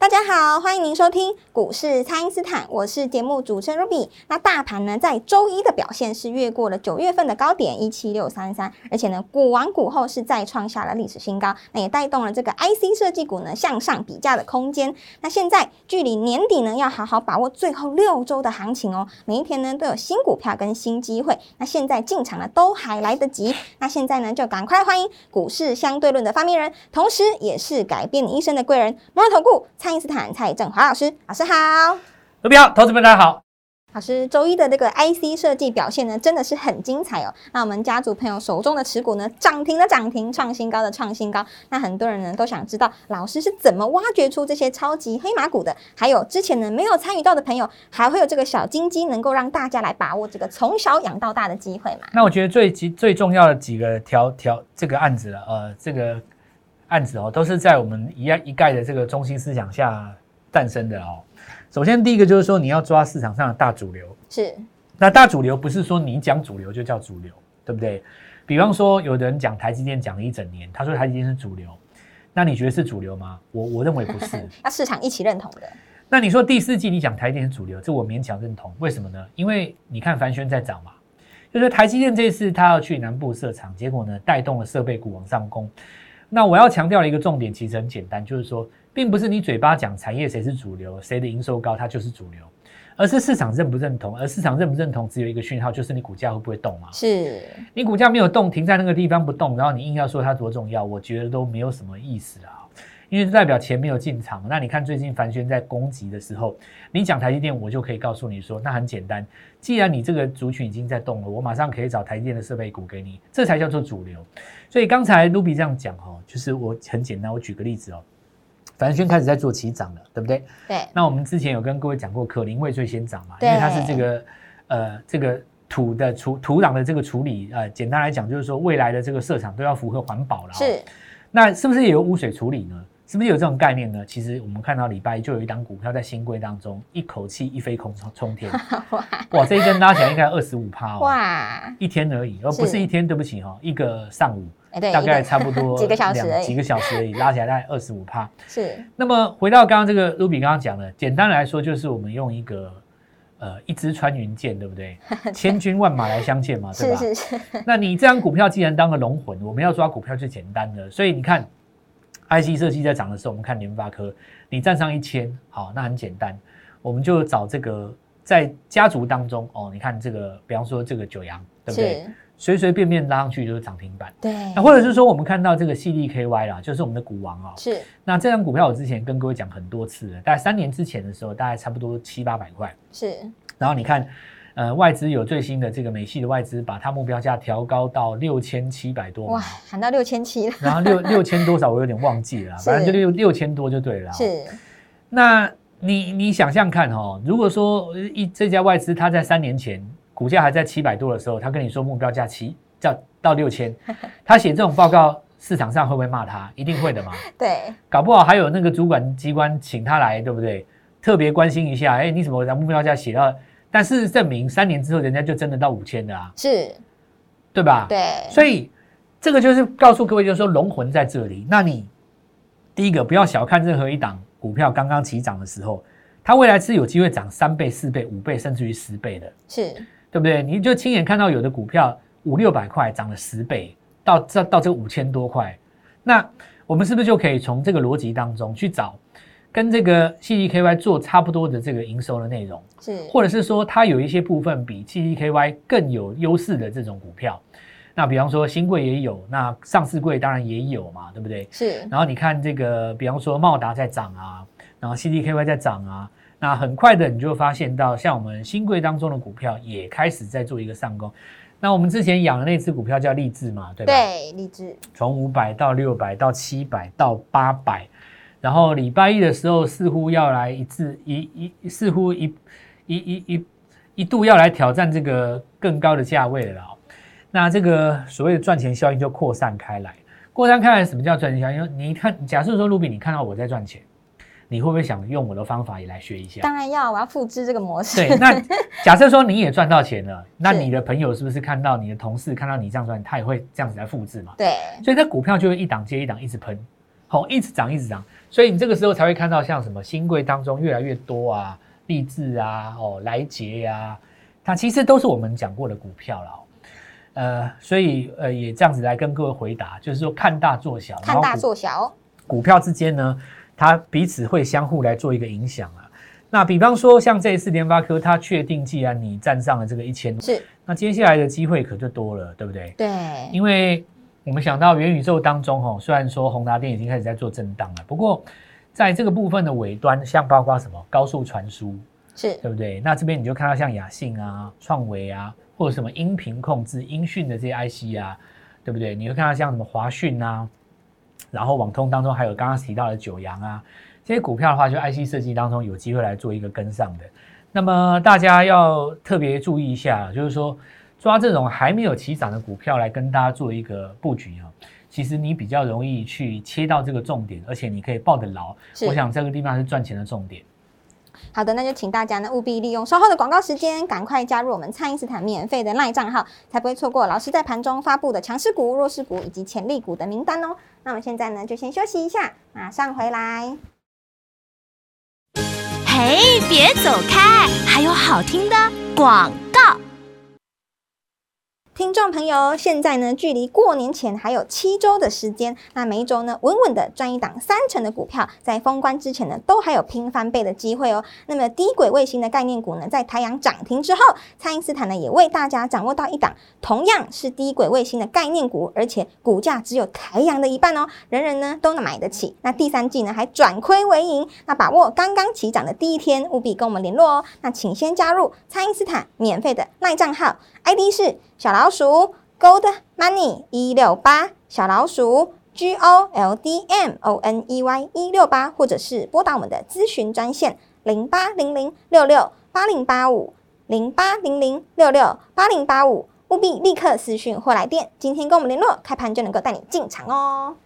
大家好，欢迎您收听股市蔡因斯坦，我是节目主持人 Ruby。那大盘呢，在周一的表现是越过了九月份的高点一七六三三，而且呢，股完股后是再创下了历史新高，那也带动了这个 IC 设计股呢向上比价的空间。那现在距离年底呢，要好好把握最后六周的行情哦，每一天呢都有新股票跟新机会。那现在进场呢都还来得及，那现在呢就赶快欢迎股市相对论的发明人，同时也是改变你一生的贵人——摩尔投顾蔡。爱因斯坦蔡振华老师，老师好，各位好，投资们大家好。老师，周一的这个 IC 设计表现呢，真的是很精彩哦。那我们家族朋友手中的持股呢，涨停的涨停，创新高的创新高。那很多人呢都想知道，老师是怎么挖掘出这些超级黑马股的？还有之前呢没有参与到的朋友，还会有这个小金鸡，能够让大家来把握这个从小养到大的机会嘛？那我觉得最极最重要的几个条条这个案子了，呃，这个。案子哦，都是在我们一一概的这个中心思想下诞生的哦。首先，第一个就是说，你要抓市场上的大主流。是。那大主流不是说你讲主流就叫主流，对不对？比方说，有的人讲台积电讲了一整年，他说台积电是主流，那你觉得是主流吗？我我认为不是。那市场一起认同的。那你说第四季你讲台积电是主流，这我勉强认同。为什么呢？因为你看凡轩在涨嘛，就是台积电这次他要去南部设厂，结果呢带动了设备股往上攻。那我要强调的一个重点，其实很简单，就是说，并不是你嘴巴讲产业谁是主流，谁的营收高，它就是主流，而是市场认不认同。而市场认不认同，只有一个讯号，就是你股价会不会动嘛？是你股价没有动，停在那个地方不动，然后你硬要说它多重要，我觉得都没有什么意思啊。因为代表钱没有进场。那你看最近凡轩在攻击的时候，你讲台积电，我就可以告诉你说，那很简单，既然你这个族群已经在动了，我马上可以找台积电的设备股给你，这才叫做主流。所以刚才卢比这样讲哦，就是我很简单，我举个例子哦，凡轩开始在做起涨了，对不对？对。那我们之前有跟各位讲过，可林会最先涨嘛，因为它是这个呃这个土的处土壤的这个处理，呃，简单来讲就是说未来的这个设厂都要符合环保了。是。那是不是也有污水处理呢？是不是有这种概念呢？其实我们看到礼拜一就有一档股票在新贵当中一口气一飞空冲冲天，哇！这一根拉起来应该二十五趴哦，哇！一天而已，而不是一天，对不起哈，一个上午，大概差不多 几个小时，几个小时而已，拉起来大概二十五趴。是。那么回到刚刚这个 Ruby 刚刚讲的，简单来说就是我们用一个呃一支穿云箭，对不对？千军万马来相见嘛，对吧？是是是。那你这张股票既然当了龙魂，我们要抓股票最简单的，所以你看。IC 设计在涨的时候，我们看联发科，你站上一千，好，那很简单，我们就找这个在家族当中哦，你看这个，比方说这个九阳，对不对？随随便便拉上去就是涨停板，对。那或者是说，我们看到这个 CDKY 啦，就是我们的股王啊，是。那这张股票我之前跟各位讲很多次了，大概三年之前的时候，大概差不多七八百块，是。然后你看。呃，外资有最新的这个美系的外资，把它目标价调高到六千七百多。哇，喊到六千七了。然后六六千多少，我有点忘记了，反正就六六千多就对了。是。那你你想象看哦，如果说一这家外资，它在三年前股价还在七百多的时候，他跟你说目标价七叫到六千，他写这种报告，市场上会不会骂他？一定会的嘛。对。搞不好还有那个主管机关请他来，对不对？特别关心一下，哎，你怎么把目标价写到？但事实证明，三年之后人家就真的到五千的啊，是，对吧？对，所以这个就是告诉各位，就是说龙魂在这里。那你第一个不要小看任何一档股票刚刚起涨的时候，它未来是有机会涨三倍、四倍、五倍，甚至于十倍的，是对不对？你就亲眼看到有的股票五六百块涨了十倍，到这到这五千多块，那我们是不是就可以从这个逻辑当中去找？跟这个 CDKY 做差不多的这个营收的内容，是，或者是说它有一些部分比 CDKY 更有优势的这种股票，那比方说新贵也有，那上市贵当然也有嘛，对不对？是。然后你看这个，比方说茂达在涨啊，然后 CDKY 在涨啊，那很快的你就发现到，像我们新贵当中的股票也开始在做一个上攻。那我们之前养的那只股票叫励志嘛，对吧？对，励志。从五百到六百到七百到八百。然后礼拜一的时候似乎要来一次一一似乎一一一一一度要来挑战这个更高的价位了。那这个所谓的赚钱效应就扩散开来。扩散开来，什么叫赚钱效应？你看，假设说卢比，你看到我在赚钱，你会不会想用我的方法也来学一下？当然要，我要复制这个模式。对，那 假设说你也赚到钱了，那你的朋友是不是看到你的同事看到你这样赚，他也会这样子来复制嘛？对，所以这股票就会一档接一档，一直喷，好，一直涨，一直涨。所以你这个时候才会看到像什么新贵当中越来越多啊，励志啊，哦，来杰呀，它其实都是我们讲过的股票了。呃，所以呃也这样子来跟各位回答，就是说看大做小，看大做小，股票之间呢，它彼此会相互来做一个影响啊。那比方说像这一次联发科，它确定既然你站上了这个一千，是，那接下来的机会可就多了，对不对？对，因为我们想到元宇宙当中，哈，虽然说宏达电已经开始在做震荡了，不过在这个部分的尾端，像包括什么高速传输，是对不对？那这边你就看到像雅信啊、创维啊。或者什么音频控制、音讯的这些 IC 啊，对不对？你会看到像什么华讯啊，然后网通当中还有刚刚提到的九阳啊，这些股票的话，就 IC 设计当中有机会来做一个跟上的。那么大家要特别注意一下，就是说抓这种还没有起涨的股票来跟大家做一个布局啊，其实你比较容易去切到这个重点，而且你可以抱得牢。我想这个地方是赚钱的重点。好的，那就请大家呢务必利用稍后的广告时间，赶快加入我们蔡因斯坦免费的赖账号，才不会错过老师在盘中发布的强势股、弱势股以及潜力股的名单哦。那我们现在呢就先休息一下，马上回来。嘿，别走开，还有好听的广告。听众朋友，现在呢，距离过年前还有七周的时间，那每一周呢，稳稳的赚一档三成的股票，在封关之前呢，都还有拼翻倍的机会哦。那么低轨卫星的概念股呢，在太阳涨停之后，蔡英斯坦呢，也为大家掌握到一档同样是低轨卫星的概念股，而且股价只有太阳的一半哦，人人呢都能买得起。那第三季呢，还转亏为盈，那把握刚刚起涨的第一天，务必跟我们联络哦。那请先加入蔡英斯坦免费的赖账号，ID 是。小老鼠 Gold Money 一六八，小老鼠 G O L D M O N E Y 一六八，或者是拨打我们的咨询专线零八零零六六八零八五零八零零六六八零八五，务必立刻私讯或来电，今天跟我们联络，开盘就能够带你进场哦。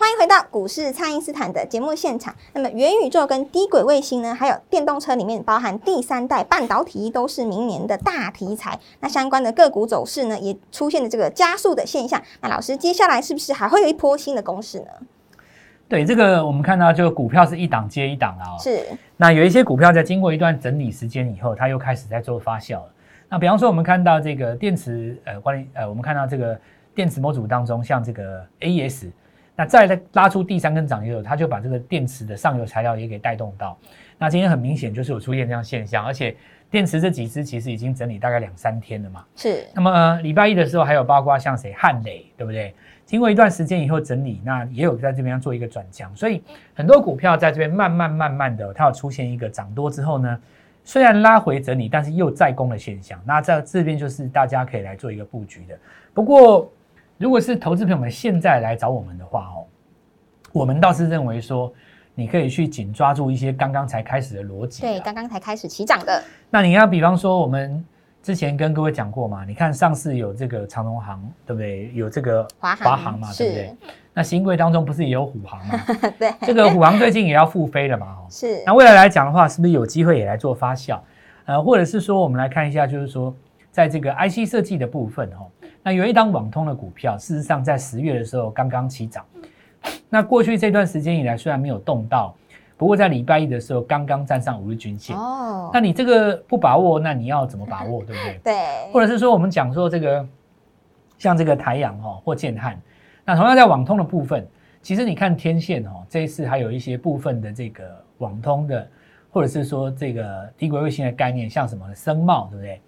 欢迎回到股市，蔡因斯坦的节目现场。那么元宇宙跟低轨卫星呢，还有电动车里面包含第三代半导体，都是明年的大题材。那相关的个股走势呢，也出现了这个加速的现象。那老师，接下来是不是还会有一波新的攻势呢？对，这个我们看到，就股票是一档接一档啊。是。那有一些股票在经过一段整理时间以后，它又开始在做发酵了。那比方说，我们看到这个电池，呃，关于呃，我们看到这个电池模组当中，像这个 A S。那再拉出第三根涨停后，它就把这个电池的上游材料也给带动到。那今天很明显就是有出现这样现象，而且电池这几只其实已经整理大概两三天了嘛。是。那么礼拜一的时候还有包括像谁汉磊，对不对？经过一段时间以后整理，那也有在这边做一个转强，所以很多股票在这边慢慢慢慢的，它有出现一个涨多之后呢，虽然拉回整理，但是又再攻的现象。那在这边就是大家可以来做一个布局的。不过。如果是投资朋友们现在来找我们的话哦，我们倒是认为说，你可以去紧抓住一些刚刚才开始的逻辑。对，刚刚才开始起涨的。那你要比方说，我们之前跟各位讲过嘛，你看上市有这个长隆行，对不对？有这个华航嘛，对不对？那新贵当中不是也有虎航吗？对，这个虎航最近也要复飞了嘛，哦。是。那未来来讲的话，是不是有机会也来做发酵？呃，或者是说，我们来看一下，就是说，在这个 IC 设计的部分哦。那有一档网通的股票，事实上在十月的时候刚刚起涨。那过去这段时间以来，虽然没有动到，不过在礼拜一的时候刚刚站上五日均线。哦，那你这个不把握，那你要怎么把握，对不对？对。或者是说，我们讲说这个，像这个台阳哈或建汉，那同样在网通的部分，其实你看天线哦，这一次还有一些部分的这个网通的，或者是说这个低轨卫星的概念，像什么声茂，对不对？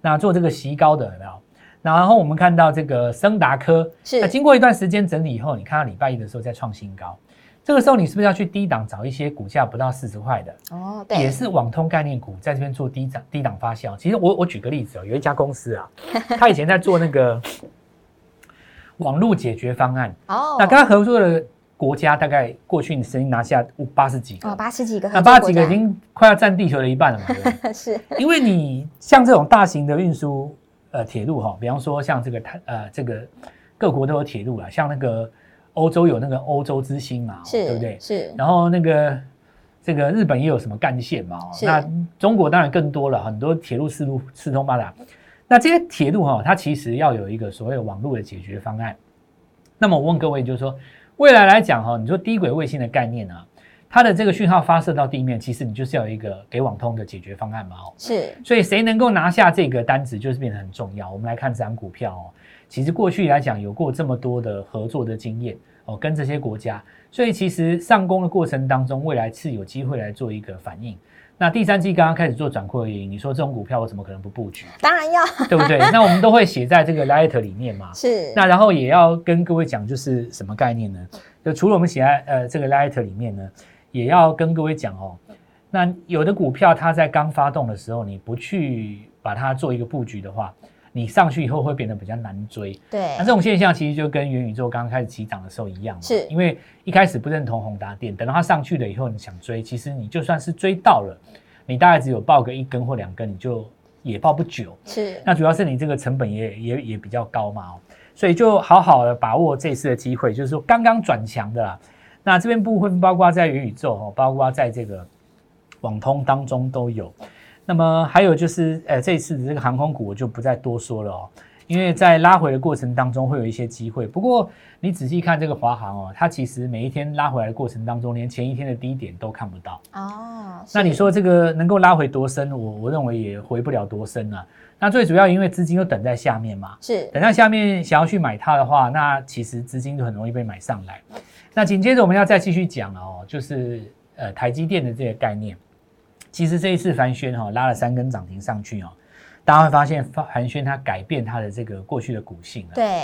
那做这个席高的有没有？然后我们看到这个森达科，是。那经过一段时间整理以后，你看到礼拜一的时候再创新高，这个时候你是不是要去低档找一些股价不到四十块的？哦，对，也是网通概念股在这边做低涨低档发酵。其实我我举个例子哦，有一家公司啊，他以前在做那个网络解决方案，哦，那跟他合作的国家大概过去你曾经拿下八十几哦，个，八十几个那八十几个已经快要占地球的一半了嘛，对？是。因为你像这种大型的运输呃铁路哈，比方说像这个台呃这个各国都有铁路啊，像那个欧洲有那个欧洲之星嘛，哦是，对不对？是，然后那个这个日本也有什么干线嘛，那中国当然更多了，很多铁路四路四通八达。那这些铁路哈，它其实要有一个所谓的网络的解决方案。那么我问各位，就是说未来来讲哈，你说低轨卫星的概念啊，它的这个讯号发射到地面，其实你就是要有一个给网通的解决方案嘛，哦。是所以谁能够拿下这个单子，就是变得很重要。我们来看这张股票哦，其实过去来讲有过这么多的合作的经验哦，跟这些国家，所以其实上攻的过程当中，未来是有机会来做一个反应。那第三季刚刚开始做转扩的原因，你说这种股票我怎么可能不布局，当然要对不对？那我们都会写在这个 Light 里面嘛。是那然后也要跟各位讲，就是什么概念呢？就除了我们写在呃这个 Light 里面呢，也要跟各位讲哦。那有的股票它在刚发动的时候，你不去把它做一个布局的话，你上去以后会变得比较难追。对那这种现象其实就跟元宇宙刚刚开始起涨的时候一样嘛，是因为一开始不认同宏达电，等到它上去了以后，你想追，其实你就算是追到了，你大概只有报个一根或两根，你就也报不久。是那主要是你这个成本也也也比较高嘛哦，所以就好好的把握这次的机会，就是说刚刚转强的啦。那这边部分包括在元宇宙哦，包括在这个网通当中都有。那么还有就是，呃，这一次的这个航空股我就不再多说了哦，因为在拉回的过程当中会有一些机会。不过你仔细看这个华航哦，它其实每一天拉回来的过程当中，连前一天的低点都看不到。哦，那你说这个能够拉回多深？我我认为也回不了多深啊。那最主要因为资金都等在下面嘛，是等在下面想要去买它的话，那其实资金就很容易被买上来。那紧接着我们要再继续讲了哦，就是呃台积电的这个概念。其实这一次凡轩哈、哦、拉了三根涨停上去哦，大家会发现凡轩它改变它的这个过去的股性了。对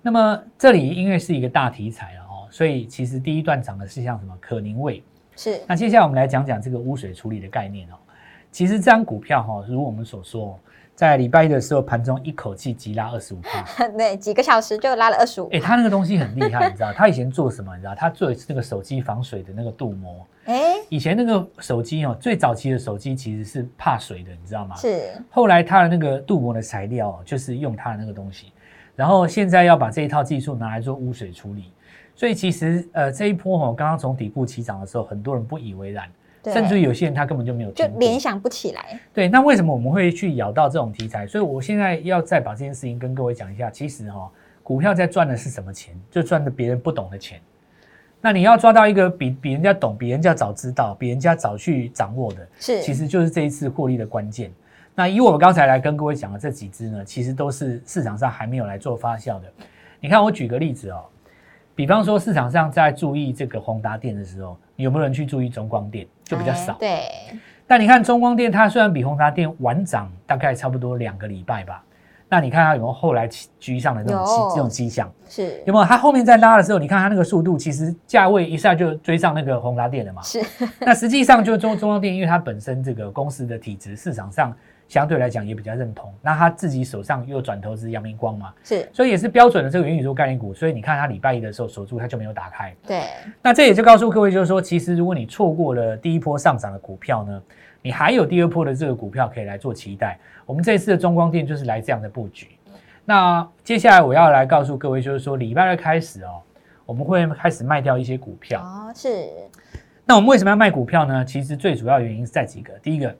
那么这里因为是一个大题材了哦，所以其实第一段涨的是像什么可宁味。是那接下来我们来讲讲这个污水处理的概念哦。其实这张股票哈、哦，如我们所说哦，在礼拜一的时候盘中一口气急拉二十五 趴。对，几个小时就拉了二十五哎，，他那个东西很厉害，你知道？他以前做什么？你知道？他做的是那个手机防水的那个镀膜。哎，以前那个手机哦，最早期的手机其实是怕水的，你知道吗？。是后来他的那个镀膜的材料哦就是用他的那个东西，然后现在要把这一套技术拿来做污水处理。所以其实呃这一波哦，刚刚从底部起涨的时候，很多人不以为然，对甚至于有些人他根本就没有就听联想不起来，对，那为什么我们会去咬到这种题材？所以我现在要再把这件事情跟各位讲一下。其实哈、哦，股票在赚的是什么钱？就赚的别人不懂的钱。那你要抓到一个比比人家懂、比人家早知道、比人家早去掌握的，是其实就是这一次获利的关键。那以我们刚才来跟各位讲的这几只呢，其实都是市场上还没有来做发酵的。你看，我举个例子哦，比方说市场上在注意这个宏达电的时候，有没有人去注意中光电？就比较少。哎对，但你看中光电，它虽然比宏达电晚涨大概差不多两个礼拜吧，那你看它有没有后来起居上的这种有迹这种迹象？是有没有？它后面在拉的时候，你看它那个速度，其实价位一下就追上那个宏达电了嘛。是那实际上就中中光电，因为它本身这个公司的体质，市场上相对来讲也比较认同。那他自己手上又转投资阳明光嘛，是，所以也是标准的这个元宇宙概念股。所以你看他礼拜一的时候守住，它就没有打开。对，那这也就告诉各位，就是说，其实如果你错过了第一波上涨的股票呢，你还有第二波的这个股票可以来做期待。我们这一次的中光电就是来这样的布局。那接下来我要来告诉各位，就是说礼拜二开始哦，我们会开始卖掉一些股票。哦是那我们为什么要卖股票呢？其实最主要原因是在几个。第一个，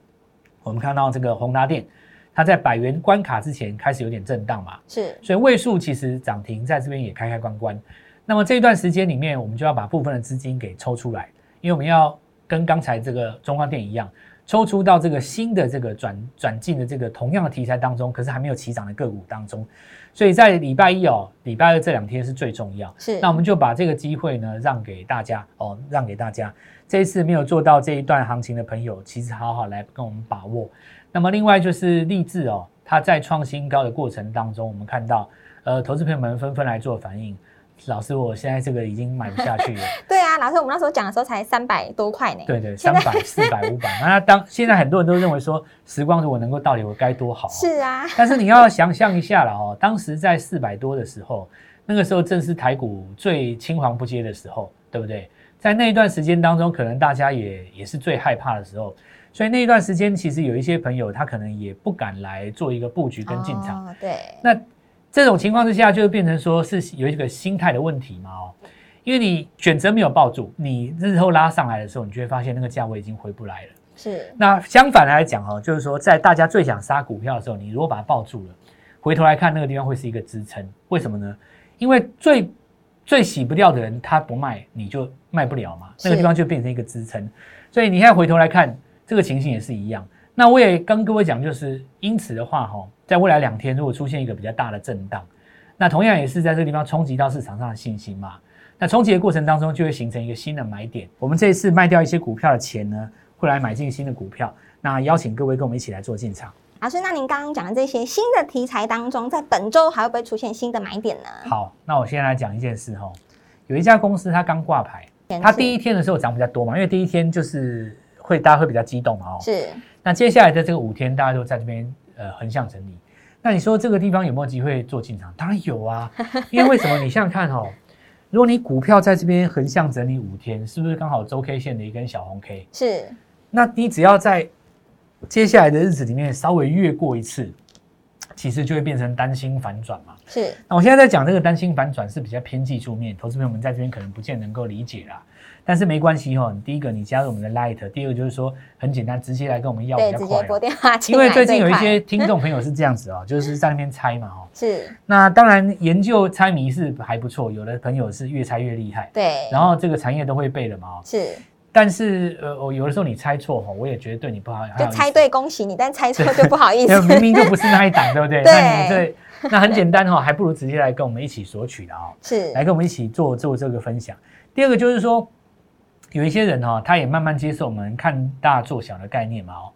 我们看到这个宏达电，它在百元关卡之前开始有点震荡嘛，是所以位数其实涨停在这边也开开关关。那么这一段时间里面，我们就要把部分的资金给抽出来，因为我们要跟刚才这个中光电一样，抽出到这个新的这个转转进的这个同样的题材当中，可是还没有起涨的个股当中。所以在礼拜一哦，礼拜二这两天是最重要。是，那我们就把这个机会呢让给大家哦，让给大家。这一次没有做到这一段行情的朋友，其实好好来跟我们把握。那么另外就是励志哦，它在创新高的过程当中，我们看到呃，投资朋友们纷纷来做反应。老师，我现在这个已经买不下去了。对啊，老师，我们那时候讲的时候才三百多块呢，对对，三百、四百、五百。那当现在很多人都认为说，时光如果能够倒流，该多好、哦。是啊，但是你要想象一下了哦，当时在四百多的时候，那个时候正是台股最青黄不接的时候，对不对？在那一段时间当中，可能大家也也是最害怕的时候，所以那一段时间其实有一些朋友他可能也不敢来做一个布局跟进场。哦对，那这种情况之下，就变成说是有一个心态的问题嘛哦，因为你选择没有抱住，你日后拉上来的时候，你就会发现那个价位已经回不来了。是那相反来讲哦，就是说在大家最想杀股票的时候，你如果把它抱住了，回头来看那个地方会是一个支撑。为什么呢？因为最最洗不掉的人他不卖，你就卖不了嘛，那个地方就变成一个支撑。所以你现在回头来看这个情形也是一样。那我也跟各位讲，就是因此的话哈，在未来两天如果出现一个比较大的震荡，那同样也是在这个地方冲击到市场上的信心嘛。那冲击的过程当中，就会形成一个新的买点。我们这一次卖掉一些股票的钱呢，会来买进新的股票。那邀请各位跟我们一起来做进场。老师，那您刚刚讲的这些新的题材当中，在本周还会不会出现新的买点呢？好，那我现在来讲一件事哈，有一家公司它刚挂牌，它第一天的时候涨比较多嘛，因为第一天就是会大家会比较激动嘛哦。是那接下来的这个五天，大家都在这边呃横向整理。那你说这个地方有没有机会做进场？当然有啊，因为为什么？你想想看哦，如果你股票在这边横向整理五天，是不是刚好周 K 线的一根小红 K？是那你只要在接下来的日子里面稍微越过一次，其实就会变成担心反转嘛。是那我现在在讲这个担心反转是比较偏技术面，投资朋友们在这边可能不见能够理解啦。但是没关系哈、哦，第一个你加入我们的 Light，第二个就是说很简单，直接来跟我们要比对，较快、哦。因来为最近有一些听众朋友是这样子哦，就是在那边猜嘛哦。是那当然研究猜谜是还不错，有的朋友是越猜越厉害，对，然后这个产业都会背的嘛哦。是但是呃，我有的时候你猜错哈，我也觉得对你不好，就猜对，恭喜你，但猜错就不好意思。明明就不是那一档，对不对？对 那你这 那很简单哈、哦，还不如直接来跟我们一起索取的哦。是来跟我们一起做做这个分享。第二个就是说，有一些人哈、他也慢慢接受我们看大做小的概念嘛哦。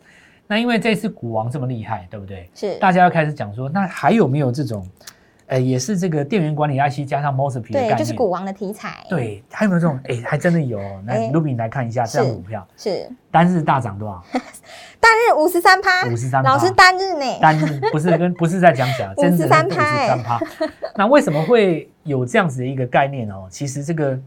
那因为这次股王这么厉害，对不对？是，大家要开始讲说，那还有没有这种，呃，也是这个电源管理 IC 加上 MOSFET 的概对，念？就是股王的题材。，对，还有没有这种？哎，还真的有哦。来哎，Ruby 来看一下这张股票，是单日大涨多少？单日五十三趴，五十三老师单日呢？单日不是跟不是在讲假，真的53%哎三趴。那为什么会有这样子的一个概念哦？其实这个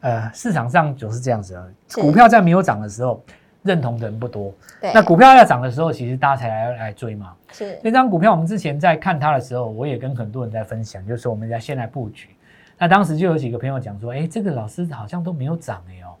呃市场上就是这样子啊，是股票在没有涨的时候，认同的人不多。对，那股票要涨的时候，其实大家才来来追嘛。是这张股票我们之前在看它的时候，我也跟很多人在分享，就是说我们在现在布局。那当时就有几个朋友讲说，哎，这个老师好像都没有涨哎哦。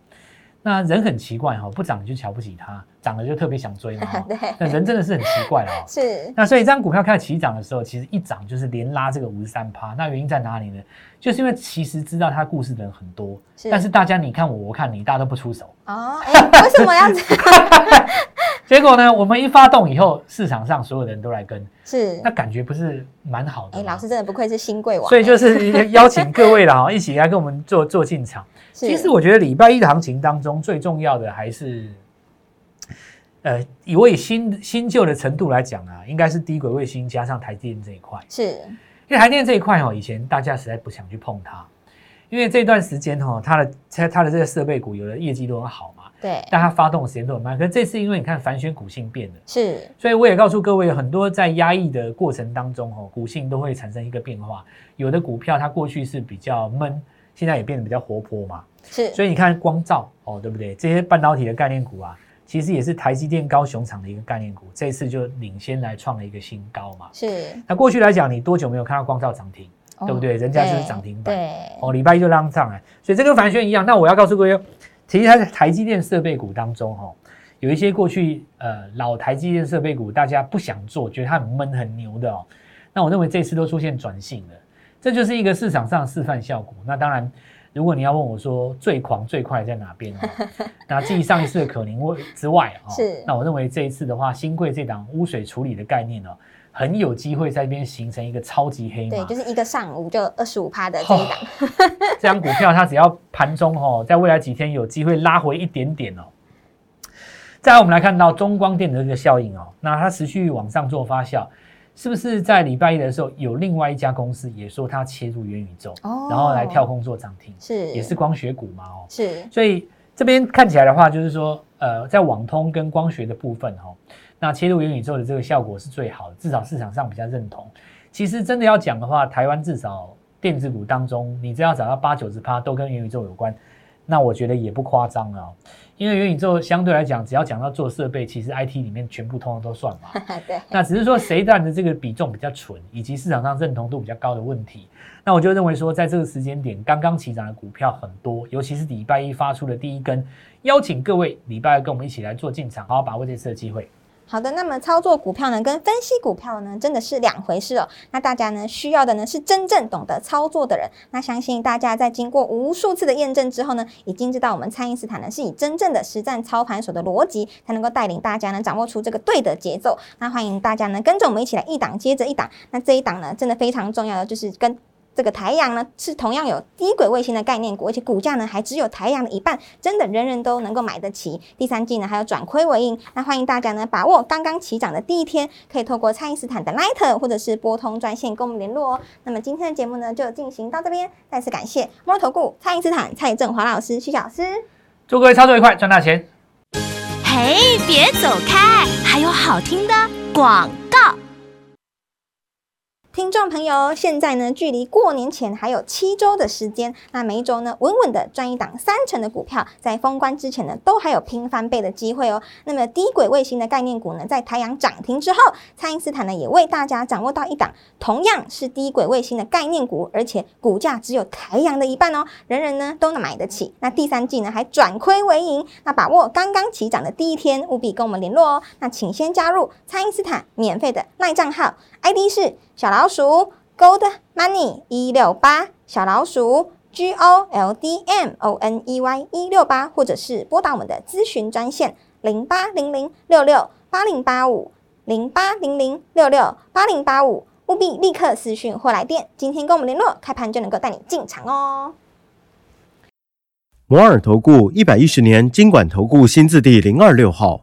那人很奇怪哈、哦，不涨你就瞧不起他，涨了就特别想追嘛、哦。对那人真的是很奇怪啊哦。是那所以这张股票开始起涨的时候，其实一涨就是连拉这个五十三趴。那原因在哪里呢？就是因为其实知道它故事的人很多，是但是大家你看我，我看你，大家都不出手。哦，哎，为什么要这样？结果呢，我们一发动以后，市场上所有人都来跟，是那，感觉不是蛮好的哎，吗？老师真的不愧是新贵王，所以就是邀请各位了哈，一起来跟我们做做进场。其实我觉得礼拜一的行情当中，最重要的还是，呃，以我以新新旧的程度来讲啊，应该是低轨卫星加上台积电这一块。是因为台电这一块哦，以前大家实在不想去碰它，因为这段时间哈、哦，它的它它的这个设备股有的业绩都很好嘛，对，但它发动的时间都很慢。可是这次因为你看反选股性变了，是所以我也告诉各位，很多在压抑的过程当中哦，股性都会产生一个变化。有的股票它过去是比较闷，现在也变得比较活泼嘛。是所以你看光照哦，对不对？这些半导体的概念股啊，其实也是台积电高雄厂的一个概念股，这次就领先来创了一个新高嘛。是，那过去来讲，你多久没有看到光照涨停？对不对人家就是对涨停板对，哦，礼拜一就拉上来，所以这跟凡轩一样。那我要告诉各位，其实它在台积电设备股当中，哈，有一些过去呃老台积电设备股，大家不想做，觉得它很闷很牛的哦。那我认为这次都出现转性了，这就是一个市场上的示范效果。那当然，如果你要问我说最狂最快在哪边哦，那继上一次的可宁位之外哦，是那我认为这一次的话，新贵这档污水处理的概念哦，很有机会在这边形成一个超级黑马。对，就是一个上午就二十五趴的这一档，这张股票它只要盘中哦，在未来几天有机会拉回一点点哦。再来，我们来看到中光电的这个效应哦，那它持续往上做发酵，是不是在礼拜一的时候有另外一家公司也说它切入元宇宙，哦。然后来跳空做涨停，是。也是光学股嘛哦，是。所以这边看起来的话，就是说，呃，在网通跟光学的部分哦，那切入元宇宙的这个效果是最好的，至少市场上比较认同。其实真的要讲的话，台湾至少电子股当中，你只要找到八九十趴都跟元宇宙有关，那我觉得也不夸张啊。因为元宇宙相对来讲，只要讲到做设备，其实 IT 里面全部通通都算嘛。对，那只是说谁占的这个比重比较纯，以及市场上认同度比较高的问题。那我就认为说，在这个时间点，刚刚起涨的股票很多，尤其是礼拜一发出的第一根，邀请各位礼拜二跟我们一起来做进场，好好把握这次的机会。好的，那么操作股票呢，跟分析股票呢，真的是两回事哦。那大家呢，需要的呢是真正懂得操作的人。那相信大家在经过无数次的验证之后呢，已经知道我们蔡因斯坦呢是以真正的实战操盘手的逻辑，才能够带领大家呢掌握出这个对的节奏。那欢迎大家呢跟着我们一起来一档接着一档。那这一档呢，真的非常重要的就是跟。这个台阳呢是同样有低轨卫星的概念股，而且股价呢还只有台阳的一半，真的人人都能够买得起。第三季呢还有转亏为盈，那欢迎大家呢把握刚刚起涨的第一天，可以透过蔡因斯坦的 Light 或者是拨通专线跟我们联络哦。那么今天的节目呢就进行到这边，再次感谢摩头顾蔡因斯坦蔡振华老师、徐老师，祝各位操作愉快，赚大钱。嘿，别走开，还有好听的广。听众朋友，现在呢，距离过年前还有七周的时间，那每一周呢，稳稳的赚一档三成的股票，在封关之前呢，都还有拼翻倍的机会哦。那么低轨卫星的概念股呢，在太阳涨停之后，蔡因斯坦呢，也为大家掌握到一档同样是低轨卫星的概念股，而且股价只有太阳的一半哦，人人呢都能买得起。那第三季呢，还转亏为盈，那把握刚刚起涨的第一天，务必跟我们联络哦。那请先加入蔡因斯坦免费的赖账号，ID 是。小老鼠 Gold Money 一六八，小老鼠 G O L D M O N E Y 一六八，或者是拨打我们的咨询专线零八零零六六八零八五零八零零六六八零八五，务必立刻私讯或来电，今天跟我们联络，开盘就能够带你进场哦。摩尔投顾一百一十年经管投顾新字第零二六号。